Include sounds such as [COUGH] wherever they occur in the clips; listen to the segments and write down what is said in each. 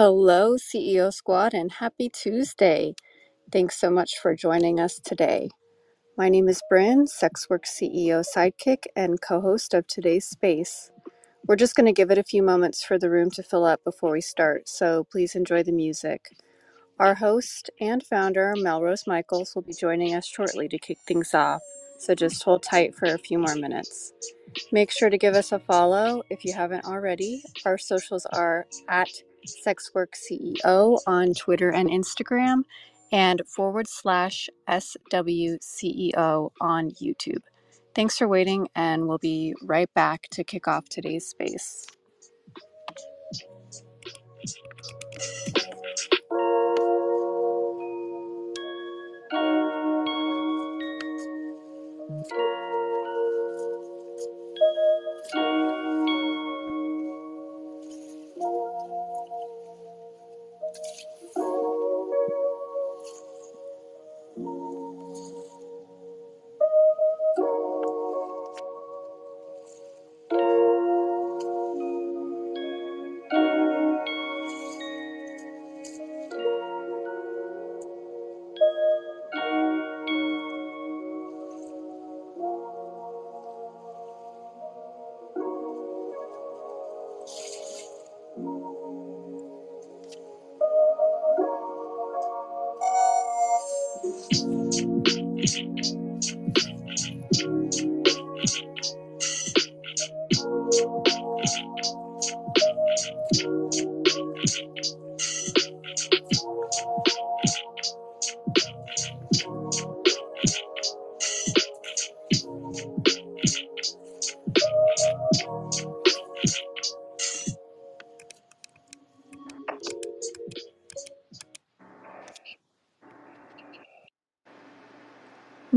Hello, CEO Squad, and happy Tuesday. Thanks so much for joining us today. My name is Bryn, Sexworks CEO sidekick and co host of today's space. We're just going to give it a few moments for the room to fill up before we start, so please enjoy the music. Our host and founder, Melrose Michaels, will be joining us shortly to kick things off, so just hold tight for a few more minutes. Make sure to give us a follow if you haven't already. Our socials are at SexWorkCEO on Twitter and Instagram and forward slash SWCEO on YouTube. Thanks for waiting, and we'll be right back to kick off today's space.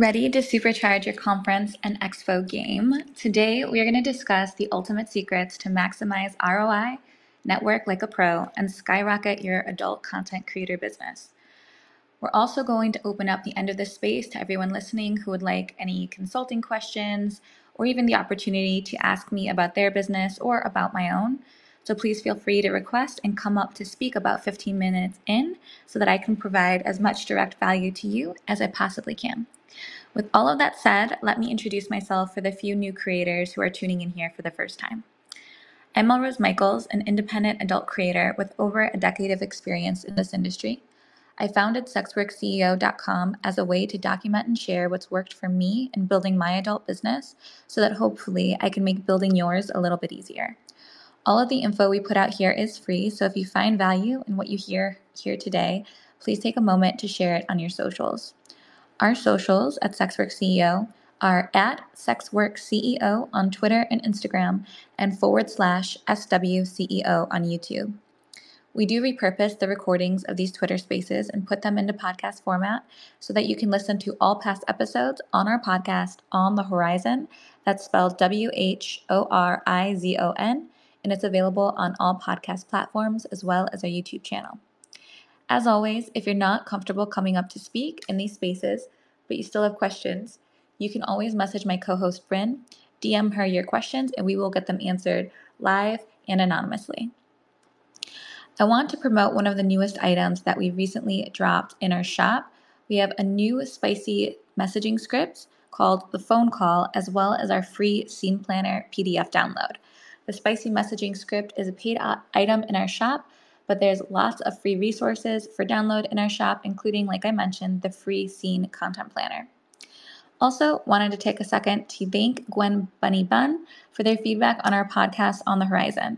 Ready to supercharge your conference and expo game? Today, we are going to discuss the ultimate secrets to maximize ROI, network like a pro, and skyrocket your adult content creator business. We're also going to open up the end of this space to everyone listening who would like any consulting questions or even the opportunity to ask me about their business or about my own. So please feel free to request and come up to speak about 15 minutes in so that I can provide as much direct value to you as I possibly can. With all of that said, let me introduce myself for the few new creators who are tuning in here for the first time. I'm Melrose Michaels, an independent adult creator with over a decade of experience in this industry. I founded SexWorkCEO.com as a way to document and share what's worked for me in building my adult business so that hopefully I can make building yours a little bit easier. All of the info we put out here is free, so if you find value in what you hear here today, please take a moment to share it on your socials. Our socials at Sexwork CEO are at Sexwork CEO on Twitter and Instagram and forward slash SWCEO on YouTube. We do repurpose the recordings of these Twitter spaces and put them into podcast format so that you can listen to all past episodes on our podcast On the Whorizon. That's spelled W H O R I Z O N, and it's available on all podcast platforms as well as our YouTube channel. As always, if you're not comfortable coming up to speak in these spaces, but you still have questions, you can always message my co host Bryn, DM her your questions, and we will get them answered live and anonymously. I want to promote one of the newest items that we recently dropped in our shop. We have a new spicy messaging script called the phone call, as well as our free scene planner PDF download. The spicy messaging script is a paid item in our shop but there's lots of free resources for download in our shop, including, like I mentioned, the free Scene Content Planner. Also, wanted to take a second to thank Gwen Bunny Bun for their feedback on our podcast On the Whorizon.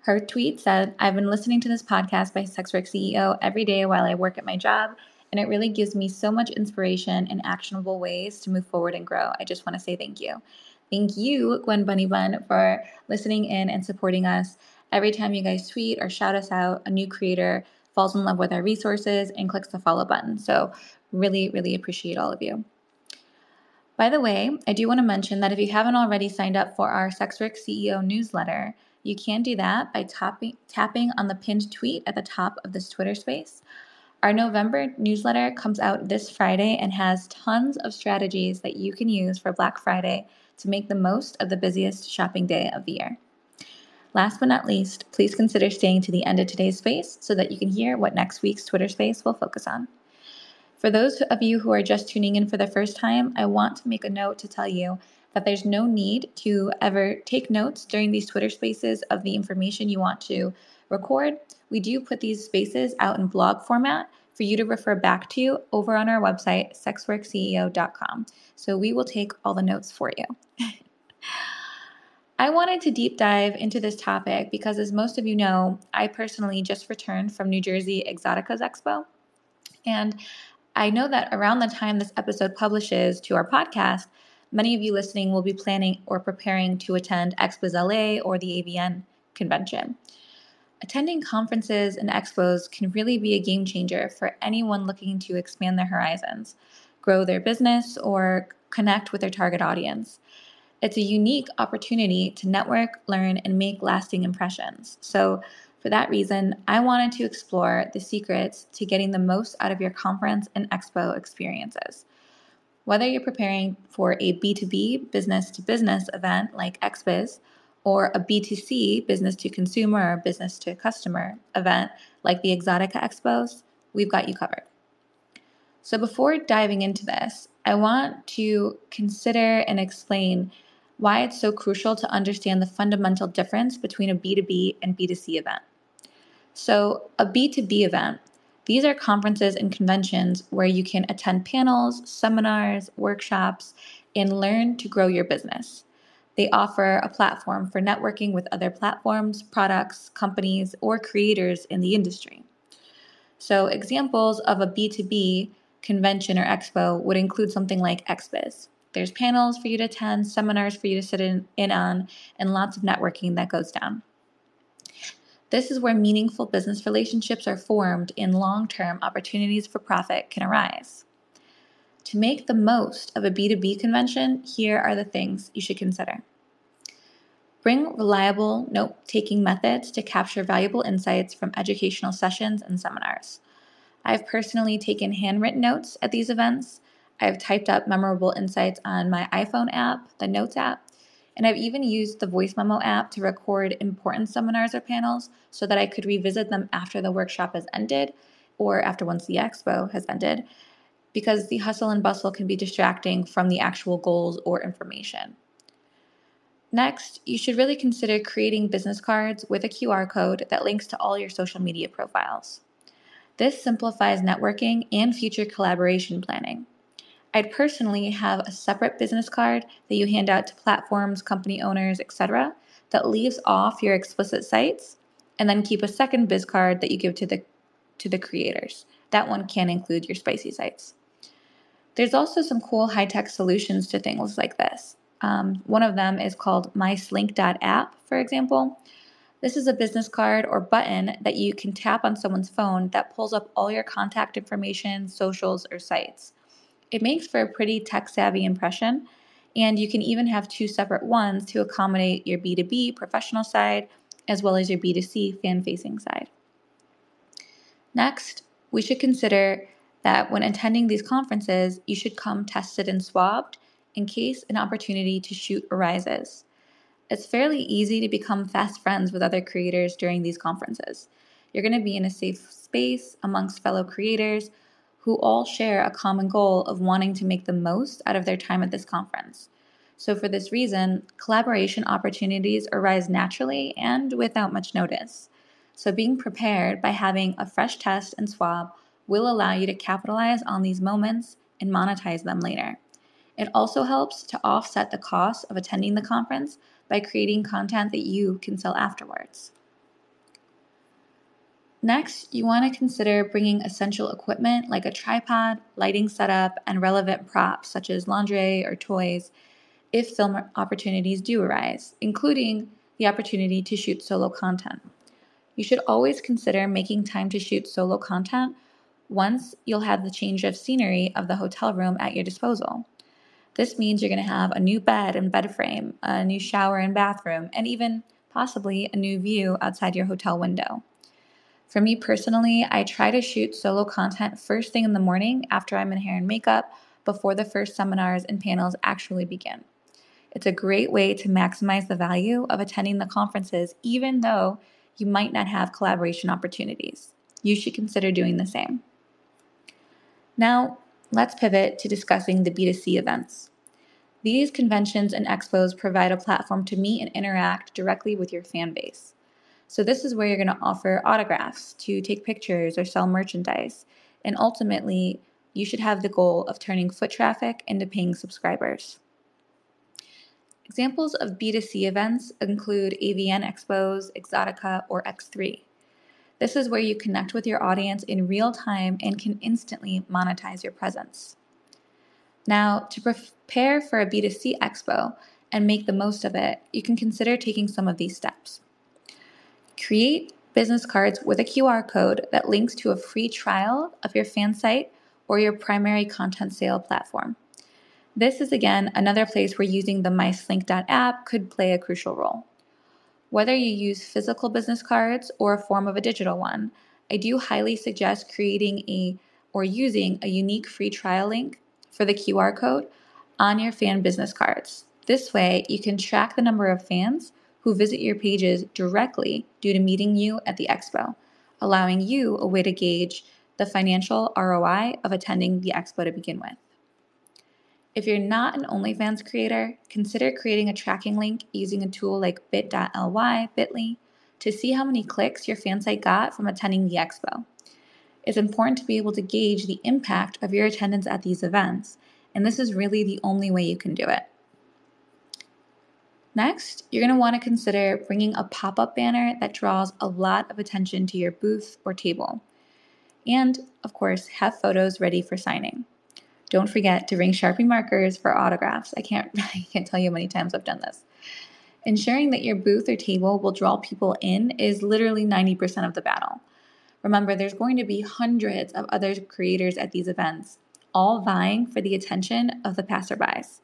Her tweet said, I've been listening to this podcast by Sexwork CEO every day while I work at my job, and it really gives me so much inspiration and actionable ways to move forward and grow. I just want to say thank you. Thank you, Gwen Bunny Bun, for listening in and supporting us. Every time you guys tweet or shout us out, a new creator falls in love with our resources and clicks the follow button. So, really, really appreciate all of you. By the way, I do want to mention that if you haven't already signed up for our Sexwork CEO newsletter, you can do that by tapping, tapping on the pinned tweet at the top of this Twitter space. Our November newsletter comes out this Friday and has tons of strategies that you can use for Black Friday to make the most of the busiest shopping day of the year. Last but not least, please consider staying to the end of today's space so that you can hear what next week's Twitter space will focus on. For those of you who are just tuning in for the first time, I want to make a note to tell you that there's no need to ever take notes during these Twitter spaces of the information you want to record. We do put these spaces out in blog format for you to refer back to over on our website, sexworkceo.com. So we will take all the notes for you. I wanted to deep dive into this topic because, as most of you know, I personally just returned from New Jersey Exxxoticas Expo. And I know that around the time this episode publishes to our podcast, many of you listening will be planning or preparing to attend Expos LA or the AVN convention. Attending conferences and expos can really be a game changer for anyone looking to expand their horizons, grow their business, or connect with their target audience. It's a unique opportunity to network, learn, and make lasting impressions. So, for that reason, I wanted to explore the secrets to getting the most out of your conference and expo experiences. Whether you're preparing for a B2B business to business event like XBiz, or a B2C business to consumer or business to customer event like the Exxxotica Expos, we've got you covered. So, before diving into this, I want to consider and explain why it's so crucial to understand the fundamental difference between a B2B and B2C event. So, a B2B event, these are conferences and conventions where you can attend panels, seminars, workshops, and learn to grow your business. They offer a platform for networking with other platforms, products, companies, or creators in the industry. So, examples of a B2B convention or expo would include something like XBiz. There's panels for you to attend, seminars for you to sit in, in on, and lots of networking that goes down. This is where meaningful business relationships are formed and long term opportunities for profit can arise. To make the most of a B2B convention, here are the things you should consider. Bring reliable note taking methods to capture valuable insights from educational sessions and seminars. I've personally taken handwritten notes at these events. I've typed up memorable insights on my iPhone app, the Notes app, and I've even used the Voice Memo app to record important seminars or panels so that I could revisit them after the workshop has ended or after once the expo has ended, because the hustle and bustle can be distracting from the actual goals or information. Next, you should really consider creating business cards with a QR code that links to all your social media profiles. This simplifies networking and future collaboration planning. I'd personally have a separate business card that you hand out to platforms, company owners, etc., that leaves off your explicit sites, and then keep a second biz card that you give to the to the creators. That one can include your spicy sites. There's also some cool high tech solutions to things like this. Um, one of them is called MySlink.app, for example. This is a business card or button that you can tap on someone's phone that pulls up all your contact information, socials, or sites. It makes for a pretty tech savvy impression, and you can even have two separate ones to accommodate your B2B professional side as well as your B2C fan facing side. Next, we should consider that when attending these conferences, you should come tested and swabbed in case an opportunity to shoot arises. It's fairly easy to become fast friends with other creators during these conferences. You're going to be in a safe space amongst fellow creators who all share a common goal of wanting to make the most out of their time at this conference. So, for this reason, collaboration opportunities arise naturally and without much notice. So, being prepared by having a fresh test and swab will allow you to capitalize on these moments and monetize them later. It also helps to offset the cost of attending the conference by creating content that you can sell afterwards. Next, you want to consider bringing essential equipment like a tripod, lighting setup, and relevant props such as lingerie or toys if film opportunities do arise, including the opportunity to shoot solo content. You should always consider making time to shoot solo content once you'll have the change of scenery of the hotel room at your disposal. This means you're going to have a new bed and bed frame, a new shower and bathroom, and even possibly a new view outside your hotel window. For me personally, I try to shoot solo content first thing in the morning after I'm in hair and makeup before the first seminars and panels actually begin. It's a great way to maximize the value of attending the conferences, even though you might not have collaboration opportunities. You should consider doing the same. Now, let's pivot to discussing the B2C events. These conventions and expos provide a platform to meet and interact directly with your fan base. So, this is where you're going to offer autographs, to take pictures, or sell merchandise. And ultimately, you should have the goal of turning foot traffic into paying subscribers. Examples of B2C events include AVN Expos, Exxxotica, or X3. This is where you connect with your audience in real time and can instantly monetize your presence. Now, to prepare for a B2C expo and make the most of it, you can consider taking some of these steps. Create business cards with a QR code that links to a free trial of your fan site or your primary content sale platform. This is again another place where using the MySlink.app could play a crucial role. Whether you use physical business cards or a form of a digital one, I do highly suggest creating a or using a unique free trial link for the QR code on your fan business cards. This way, you can track the number of fans who visit your pages directly due to meeting you at the expo, allowing you a way to gauge the financial ROI of attending the expo to begin with. If you're not an OnlyFans creator, consider creating a tracking link using a tool like bit.ly, bit.ly, to see how many clicks your fan site got from attending the expo. It's important to be able to gauge the impact of your attendance at these events, and this is really the only way you can do it. Next, you're going to want to consider bringing a pop up banner that draws a lot of attention to your booth or table. And, of course, have photos ready for signing. Don't forget to bring Sharpie markers for autographs. I can't, [LAUGHS] I can't tell you how many times I've done this. Ensuring that your booth or table will draw people in is literally 90% of the battle. Remember, there's going to be hundreds of other creators at these events, all vying for the attention of the passerbys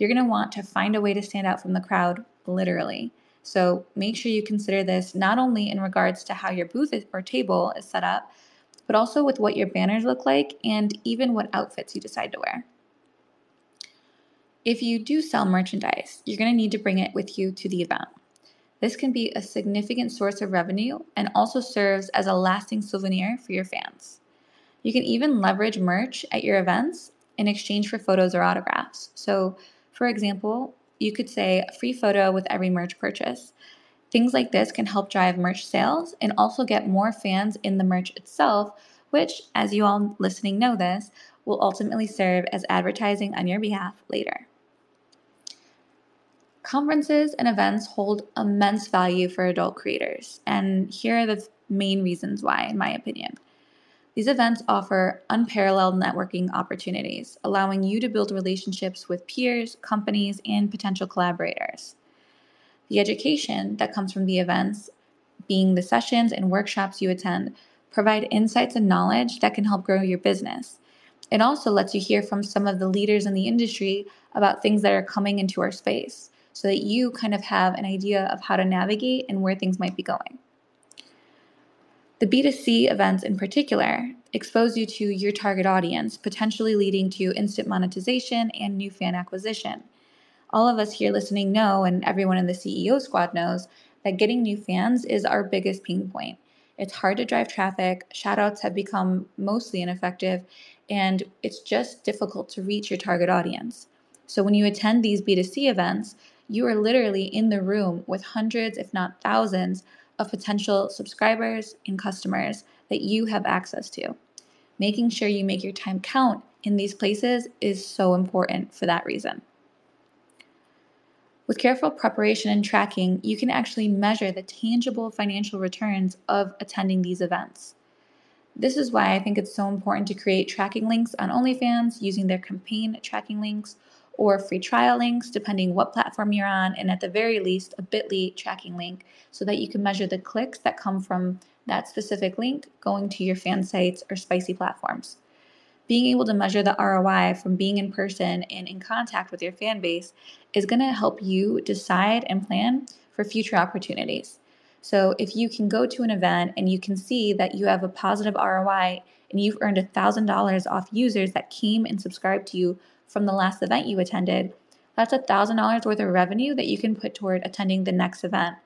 you're going to want to find a way to stand out from the crowd, literally. So make sure you consider this not only in regards to how your booth or table is set up, but also with what your banners look like and even what outfits you decide to wear. If you do sell merchandise, you're going to need to bring it with you to the event. This can be a significant source of revenue and also serves as a lasting souvenir for your fans. You can even leverage merch at your events in exchange for photos or autographs. So for example, you could say a free photo with every merch purchase. Things like this can help drive merch sales and also get more fans in the merch itself, which, as you all listening know this, will ultimately serve as advertising on your behalf later. Conferences and events hold immense value for adult creators, and here are the main reasons why, in my opinion. These events offer unparalleled networking opportunities, allowing you to build relationships with peers, companies, and potential collaborators. The education that comes from the events, being the sessions and workshops you attend, provide insights and knowledge that can help grow your business. It also lets you hear from some of the leaders in the industry about things that are coming into our space so that you kind of have an idea of how to navigate and where things might be going. The B2C events in particular expose you to your target audience, potentially leading to instant monetization and new fan acquisition. All of us here listening know, and everyone in the CEO squad knows, that getting new fans is our biggest pain point. It's hard to drive traffic, shoutouts have become mostly ineffective, and it's just difficult to reach your target audience. So when you attend these B2C events, you are literally in the room with hundreds, if not thousands, of potential subscribers and customers that you have access to. Making sure you make your time count in these places is so important for that reason. With careful preparation and tracking, you can actually measure the tangible financial returns of attending these events. This is why I think it's so important to create tracking links on OnlyFans using their campaign tracking links or free trial links, depending what platform you're on, and at the very least, a bit.ly tracking link so that you can measure the clicks that come from that specific link going to your fan sites or spicy platforms. Being able to measure the ROI from being in person and in contact with your fan base is going to help you decide and plan for future opportunities. So, if you can go to an event and you can see that you have a positive ROI and you've earned $1,000 off users that came and subscribed to you from the last event you attended, that's $1,000 worth of revenue that you can put toward attending the next event.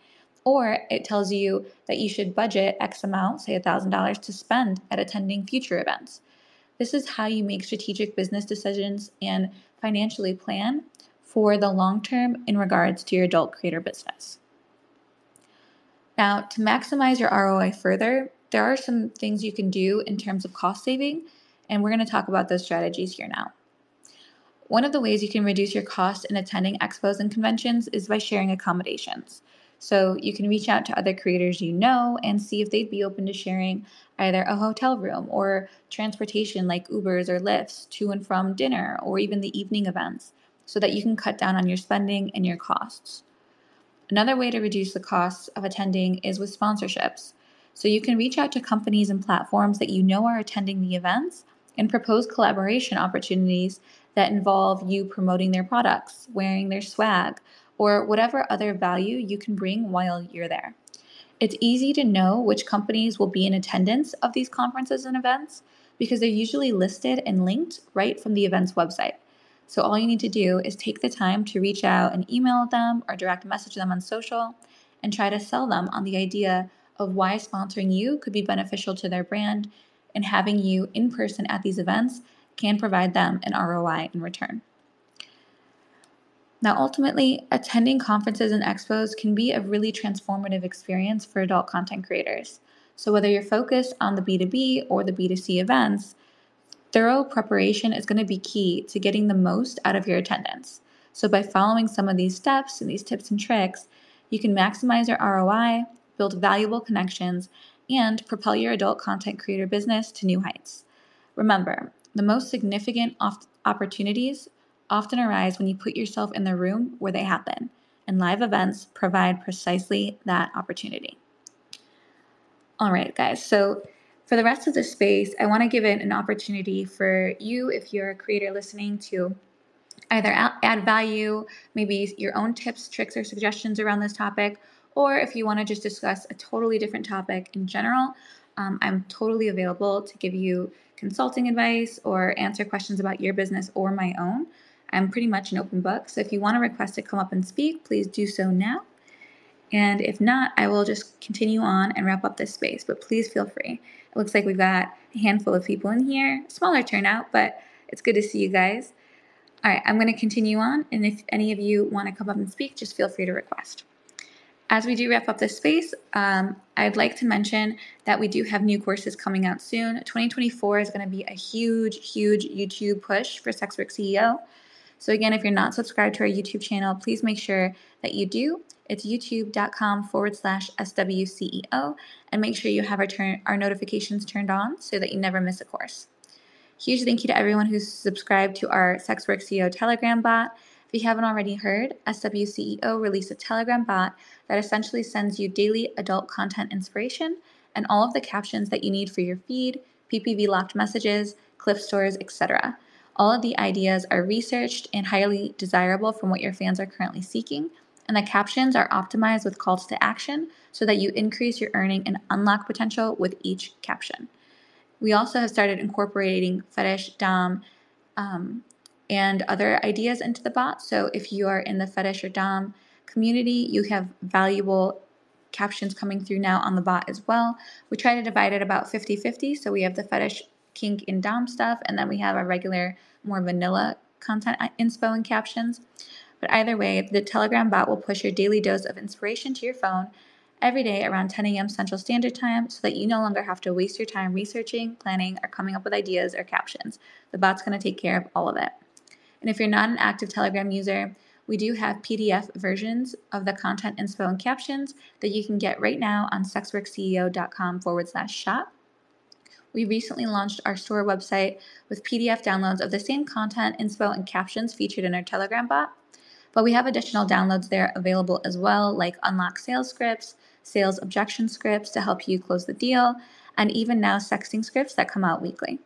Or it tells you that you should budget X amount, say $1,000, to spend at attending future events. This is how you make strategic business decisions and financially plan for the long term in regards to your adult creator business. Now, to maximize your ROI further, there are some things you can do in terms of cost saving, and we're going to talk about those strategies here now. One of the ways you can reduce your cost in attending expos and conventions is by sharing accommodations. So you can reach out to other creators you know and see if they'd be open to sharing either a hotel room or transportation like Ubers or Lyfts to and from dinner or even the evening events so that you can cut down on your spending and your costs. Another way to reduce the costs of attending is with sponsorships. So you can reach out to companies and platforms that you know are attending the events and propose collaboration opportunities that involve you promoting their products, wearing their swag, or whatever other value you can bring while you're there. It's easy to know which companies will be in attendance of these conferences and events because they're usually listed and linked right from the event's website. So all you need to do is take the time to reach out and email them or direct message them on social and try to sell them on the idea of why sponsoring you could be beneficial to their brand and having you in person at these events can provide them an ROI in return. Now, ultimately, attending conferences and expos can be a really transformative experience for adult content creators. So, whether you're focused on the B2B or the B2C events, thorough preparation is going to be key to getting the most out of your attendance. So, by following some of these steps and these tips and tricks, you can maximize your ROI, build valuable connections, and propel your adult content creator business to new heights. Remember, the most significant opportunities often arise when you put yourself in the room where they happen, and live events provide precisely that opportunity. All right, guys, so for the rest of the space, I want to give it an opportunity for you, if you're a creator listening, to either add value, maybe your own tips, tricks, or suggestions around this topic, or if you want to just discuss a totally different topic in general, um, I'm totally available to give you consulting advice or answer questions about your business or my own. I'm pretty much an open book. So if you want to request to come up and speak, please do so now. And if not, I will just continue on and wrap up this space. But please feel free. It looks like we've got a handful of people in here, smaller turnout, but it's good to see you guys. All right, I'm going to continue on. And if any of you want to come up and speak, just feel free to request. As we do wrap up this space, um, I'd like to mention that we do have new courses coming out soon. 2024 is going to be a huge, huge YouTube push for Sex Work CEO. So, again, if you're not subscribed to our YouTube channel, please make sure that you do. It's youtube.com forward slash SWCEO, and make sure you have our, turn, our notifications turned on so that you never miss a course. Huge thank you to everyone who's subscribed to our Sex Work CEO Telegram bot. If you haven't already heard, SWCEO released a Telegram bot that essentially sends you daily adult content inspiration and all of the captions that you need for your feed, PPV locked messages, clip stores, etc. All of the ideas are researched and highly desirable from what your fans are currently seeking, and the captions are optimized with calls to action so that you increase your earning and unlock potential with each caption. We also have started incorporating fetish, dom, um, and other ideas into the bot. So if you are in the fetish or dom community, you have valuable captions coming through now on the bot as well. We try to divide it about 50 50. So we have the fetish kink and dom stuff, and then we have our regular, more vanilla content uh, inspo and captions. But either way, the Telegram bot will push your daily dose of inspiration to your phone every day around 10 a.m. Central Standard Time so that you no longer have to waste your time researching, planning, or coming up with ideas or captions. The bot's going to take care of all of it. And if you're not an active Telegram user, we do have PDF versions of the content inspo and captions that you can get right now on sexworkceo.com forward slash shop. We recently launched our store website with PDF downloads of the same content, inspo, and captions featured in our Telegram bot. But we have additional downloads there available as well, like unlock sales scripts, sales objection scripts to help you close the deal, and even now sexting scripts that come out weekly.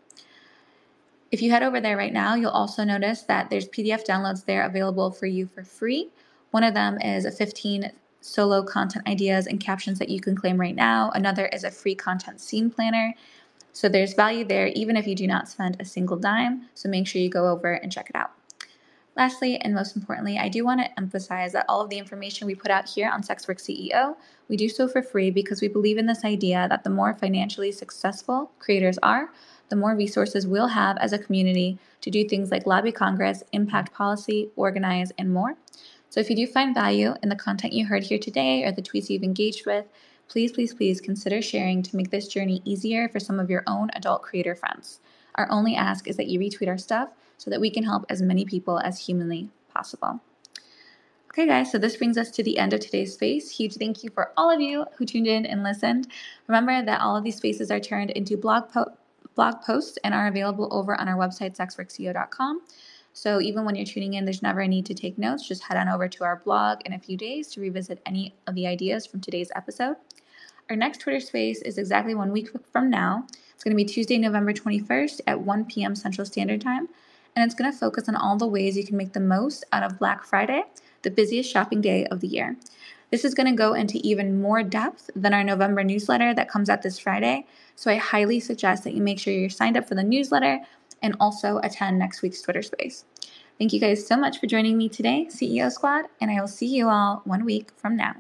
If you head over there right now, you'll also notice that there's PDF downloads there available for you for free. One of them is a 15 solo content ideas and captions that you can claim right now. Another is a free content scene planner. So there's value there even if you do not spend a single dime. So make sure you go over and check it out. Lastly, and most importantly, I do want to emphasize that all of the information we put out here on Sex Work CEO, we do so for free because we believe in this idea that the more financially successful creators are, the more resources we'll have as a community to do things like lobby Congress, impact policy, organize, and more. So if you do find value in the content you heard here today or the tweets you've engaged with, please, please, please consider sharing to make this journey easier for some of your own adult creator friends. Our only ask is that you retweet our stuff so that we can help as many people as humanly possible. Okay, guys, so this brings us to the end of today's space. Huge thank you for all of you who tuned in and listened. Remember that all of these spaces are turned into blog, po- blog posts and are available over on our website, sexworkceo.com. So even when you're tuning in, there's never a need to take notes. Just head on over to our blog in a few days to revisit any of the ideas from today's episode. Our next Twitter space is exactly one week from now. It's going to be Tuesday, November 21st at 1 p.m. Central Standard Time and it's going to focus on all the ways you can make the most out of Black Friday, the busiest shopping day of the year. This is going to go into even more depth than our November newsletter that comes out this Friday. So I highly suggest that you make sure you're signed up for the newsletter and also attend next week's Twitter space. Thank you guys so much for joining me today, CEO Squad, and I will see you all one week from now.